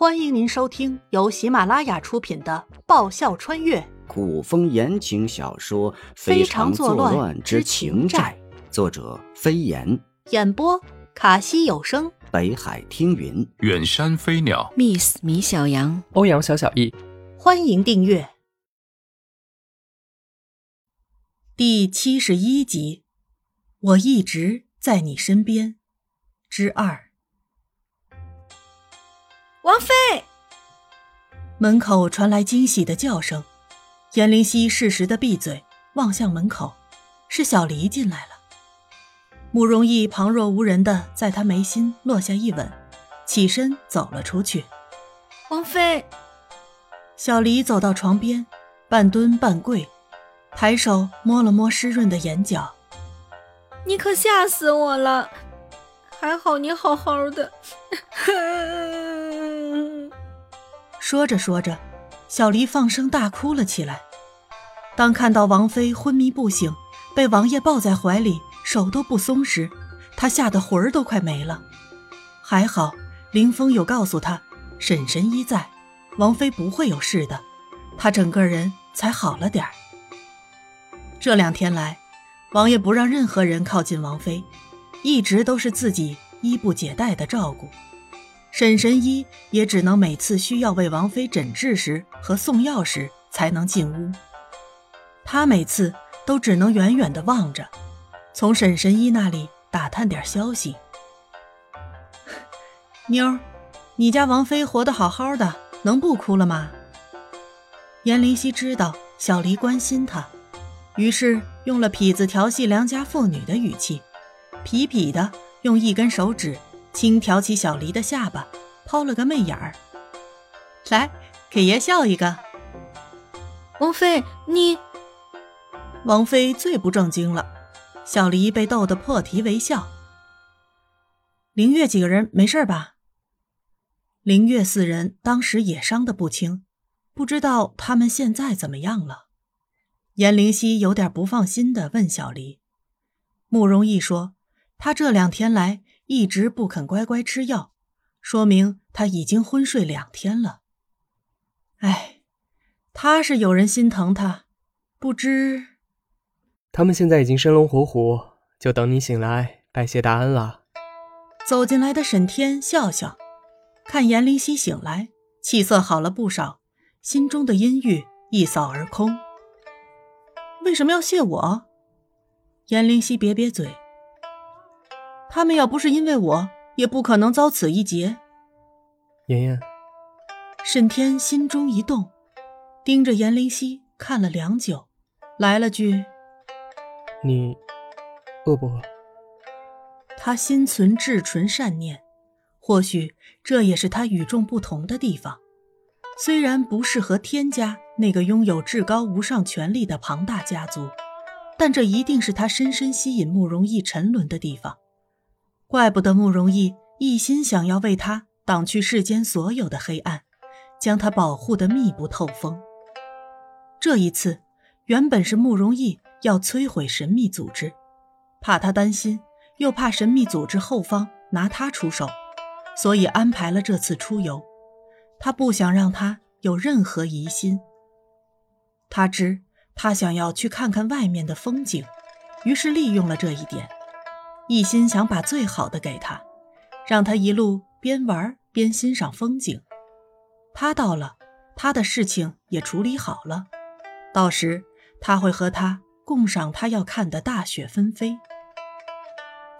欢迎您收听由喜马拉雅出品的《爆笑穿越。古风言情小说《非常作乱之情债》，作者飞檐，演播卡西有声，北海听云，远山飞鸟，Miss 米小羊，欧阳小小易。欢迎订阅。第七十一集。我一直在你身边。之二。王妃，门口传来惊喜的叫声，颜灵溪适时的闭嘴，望向门口，是小黎进来了。慕容逸旁若无人的在他眉心落下一吻，起身走了出去。王妃，小黎走到床边，半蹲半跪，抬手摸了摸湿润的眼角。你可吓死我了，还好你好好的。说着说着，小黎放声大哭了起来。当看到王妃昏迷不醒，被王爷抱在怀里，手都不松时，她吓得魂儿都快没了。还好林峰有告诉她，婶婶依在，王妃不会有事的，她整个人才好了点儿。这两天来，王爷不让任何人靠近王妃，一直都是自己衣不解带的照顾。沈神医也只能每次需要为王妃诊治时和送药时才能进屋，他每次都只能远远的望着，从沈神医那里打探点消息。妞儿，你家王妃活得好好的，能不哭了吗？颜灵溪知道小黎关心她，于是用了痞子调戏良家妇女的语气，痞痞的用一根手指。轻挑起小黎的下巴，抛了个媚眼儿，来给爷笑一个。王妃，你……王妃最不正经了。小黎被逗得破涕为笑。凌月几个人没事吧？凌月四人当时也伤得不轻，不知道他们现在怎么样了。颜灵溪有点不放心的问小黎。慕容逸说，他这两天来。一直不肯乖乖吃药，说明他已经昏睡两天了。哎，他是有人心疼他，不知。他们现在已经生龙活虎，就等你醒来拜谢大恩了。走进来的沈天笑笑，看严灵溪醒来，气色好了不少，心中的阴郁一扫而空。为什么要谢我？严灵溪瘪瘪嘴。他们要不是因为我，也不可能遭此一劫。妍妍，沈天心中一动，盯着颜灵溪看了良久，来了句：“你饿不饿？”他心存至纯善念，或许这也是他与众不同的地方。虽然不适合天家那个拥有至高无上权力的庞大家族，但这一定是他深深吸引慕容逸沉沦的地方。怪不得慕容逸一心想要为他挡去世间所有的黑暗，将他保护得密不透风。这一次，原本是慕容逸要摧毁神秘组织，怕他担心，又怕神秘组织后方拿他出手，所以安排了这次出游。他不想让他有任何疑心。他知他想要去看看外面的风景，于是利用了这一点。一心想把最好的给他，让他一路边玩边欣赏风景。他到了，他的事情也处理好了，到时他会和他共赏他要看的大雪纷飞。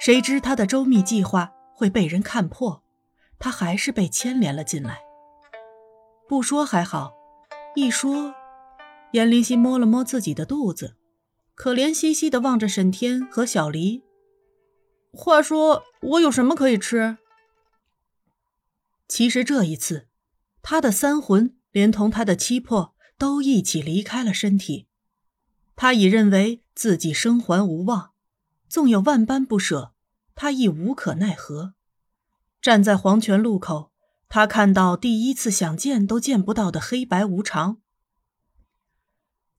谁知他的周密计划会被人看破，他还是被牵连了进来。不说还好，一说，颜灵溪摸了摸自己的肚子，可怜兮兮地望着沈天和小黎。话说我有什么可以吃？其实这一次，他的三魂连同他的七魄都一起离开了身体。他已认为自己生还无望，纵有万般不舍，他亦无可奈何。站在黄泉路口，他看到第一次想见都见不到的黑白无常。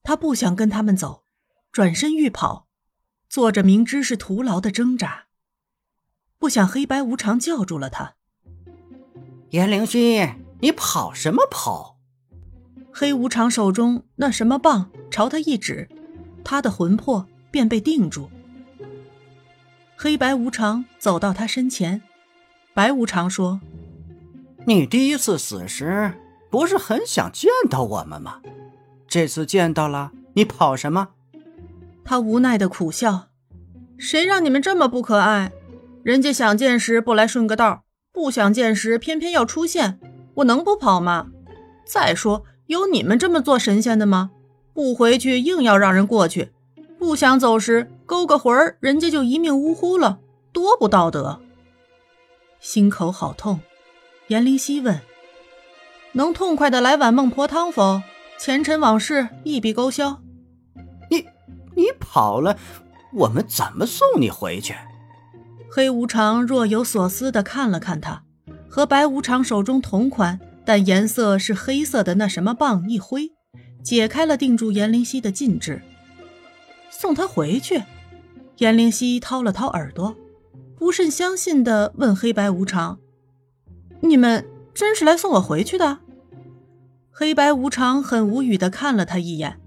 他不想跟他们走，转身欲跑，做着明知是徒劳的挣扎。不想黑白无常叫住了他。严灵溪，你跑什么跑？黑无常手中那什么棒朝他一指，他的魂魄便被定住。黑白无常走到他身前，白无常说：“你第一次死时不是很想见到我们吗？这次见到了，你跑什么？”他无奈的苦笑：“谁让你们这么不可爱？人家想见时不来顺个道，不想见时偏偏要出现，我能不跑吗？再说……”有你们这么做神仙的吗？不回去硬要让人过去，不想走时勾个魂儿，人家就一命呜呼了，多不道德！心口好痛。颜灵犀问：“能痛快的来碗孟婆汤否？前尘往事一笔勾销。”你你跑了，我们怎么送你回去？黑无常若有所思的看了看他，和白无常手中同款。但颜色是黑色的那什么棒一挥，解开了定住颜灵犀的禁制，送他回去。颜灵犀掏了掏耳朵，不甚相信的问黑白无常：“你们真是来送我回去的？”黑白无常很无语的看了他一眼。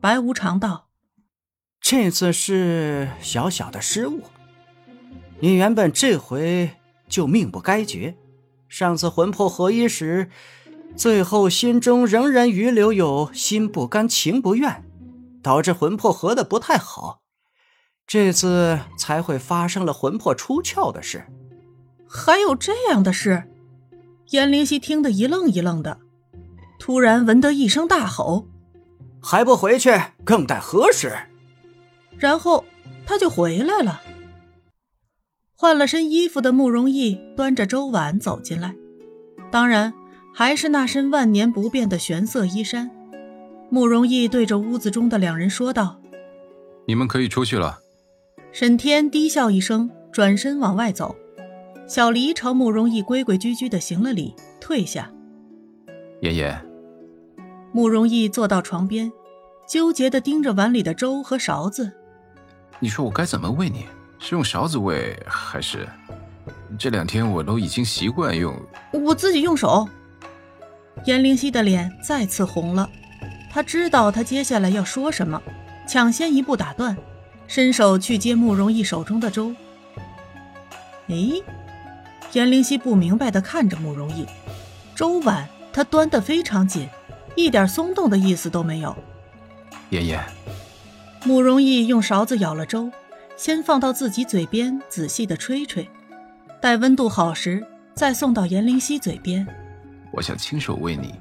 白无常道：“这次是小小的失误，你原本这回就命不该绝。”上次魂魄合一时，最后心中仍然余留有心不甘情不愿，导致魂魄合的不太好。这次才会发生了魂魄出窍的事。还有这样的事？颜灵犀听得一愣一愣的，突然闻得一声大吼：“还不回去，更待何时？”然后他就回来了。换了身衣服的慕容逸端着粥碗走进来，当然还是那身万年不变的玄色衣衫。慕容逸对着屋子中的两人说道：“你们可以出去了。”沈天低笑一声，转身往外走。小黎朝慕容逸规规矩矩的行了礼，退下。爷爷，慕容逸坐到床边，纠结的盯着碗里的粥和勺子。你说我该怎么喂你？是用勺子喂还是？这两天我都已经习惯用，我自己用手。颜灵犀的脸再次红了，他知道他接下来要说什么，抢先一步打断，伸手去接慕容易手中的粥。哎，颜灵犀不明白的看着慕容易，粥碗他端得非常紧，一点松动的意思都没有。爷爷，慕容易用勺子舀了粥。先放到自己嘴边，仔细的吹吹，待温度好时，再送到严灵犀嘴边。我想亲手喂你。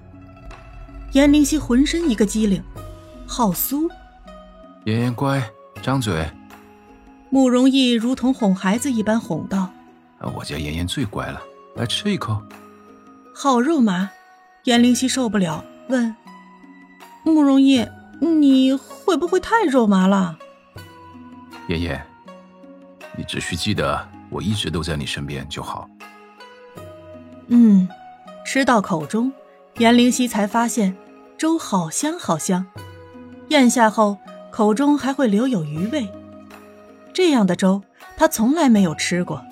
严灵犀浑身一个机灵，好酥。妍妍乖，张嘴。慕容逸如同哄孩子一般哄道：“我家妍妍最乖了，来吃一口。”好肉麻。严灵犀受不了，问：“慕容逸，你会不会太肉麻了？”爷爷，你只需记得我一直都在你身边就好。嗯，吃到口中，颜灵犀才发现粥好香好香，咽下后口中还会留有余味。这样的粥她从来没有吃过。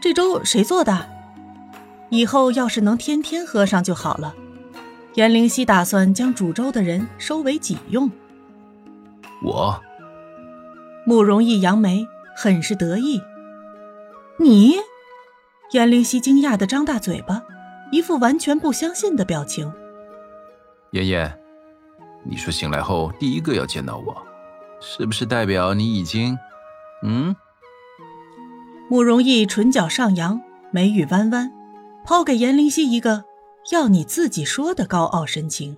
这粥谁做的？以后要是能天天喝上就好了。颜灵犀打算将煮粥的人收为己用。我。慕容易扬眉，很是得意。你，颜灵犀惊讶的张大嘴巴，一副完全不相信的表情。妍妍，你说醒来后第一个要见到我，是不是代表你已经……嗯？慕容易唇角上扬，眉宇弯弯，抛给颜灵犀一个“要你自己说”的高傲神情。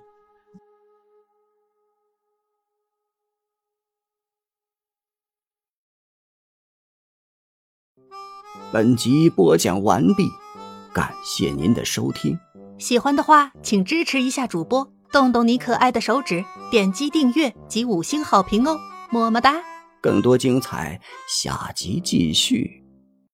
本集播讲完毕，感谢您的收听。喜欢的话，请支持一下主播，动动你可爱的手指，点击订阅及五星好评哦，么么哒！更多精彩，下集继续。